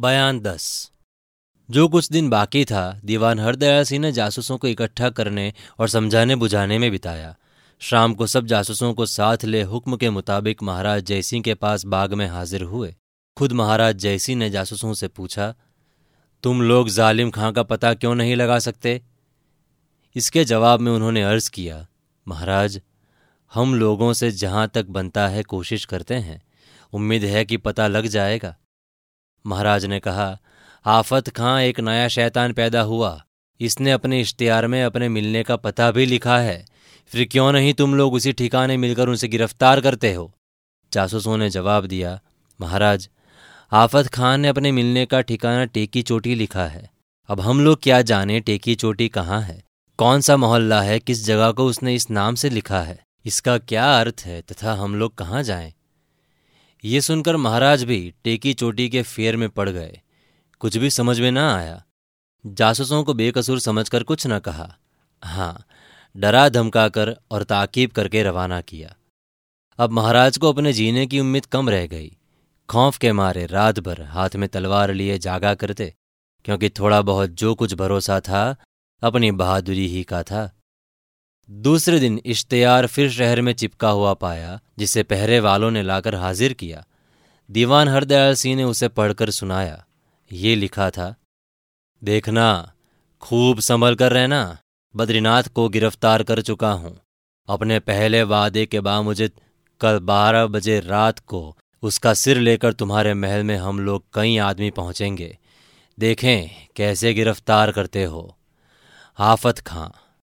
बयान दस। जो कुछ दिन बाकी था, दीवान हरदयाल सिंह ने जासूसों को इकट्ठा करने और समझाने बुझाने में बिताया। शाम को सब जासूसों को साथ ले हुक्म के मुताबिक महाराज जयसिंह के पास बाग में हाजिर हुए। खुद महाराज जयसिंह ने जासूसों से पूछा, तुम लोग जालिम खां का पता क्यों नहीं लगा सकते? इसके जवाब में उन्होंने अर्ज़ किया, महाराज, हम लोगों से जहाँ तक बनता है कोशिश करते हैं। उम्मीद है कि पता लग जाएगा। महाराज ने कहा, आफत खां एक नया शैतान पैदा हुआ? इसने अपने इश्तिहार में अपने मिलने का पता भी लिखा है। फिर क्यों नहीं तुम लोग उसी ठिकाने मिलकर उसे गिरफ़्तार करते हो? जासूसों ने जवाब दिया, महाराज, आफत खान ने अपने मिलने का ठिकाना टेकी चोटी लिखा है। अब हम लोग क्या जाने टेकी चोटी कहाँ है? कौन सा मोहल्ला है? किस जगह को उसने इस नाम से लिखा है? इसका क्या अर्थ है? तथा हम लोग कहाँ जाएँ? ये सुनकर महाराज भी टेकी चोटी के फेर में पड़ गए। कुछ भी समझ में ना आया। जासूसों को बेकसूर समझकर कुछ न कहा। हाँ डरा धमकाकर और ताकीब करके रवाना किया। अब महाराज को अपने जीने की उम्मीद कम रह गई। खौफ के मारे रात भर हाथ में तलवार लिए जागा करते, क्योंकि थोड़ा बहुत जो कुछ भरोसा था, अपनी बहादुरी ही का था। दूसरे दिन इश्तियार फिर शहर में चिपका हुआ पाया, जिसे पहरे वालों ने लाकर हाजिर किया। दीवान हरदयाल सिंह ने उसे पढ़कर सुनाया, ये लिखा था, देखना, खूब संभल कर रहना, बद्रीनाथ को गिरफ़्तार कर चुका हूँ। अपने पहले वादे के मुझे कल बारह बजे रात को उसका सिर लेकर तुम्हारे महल में हम लोग कई आदमी पहुँचेंगे। देखें, कैसे गिरफ़्तार करते हो। आफत खां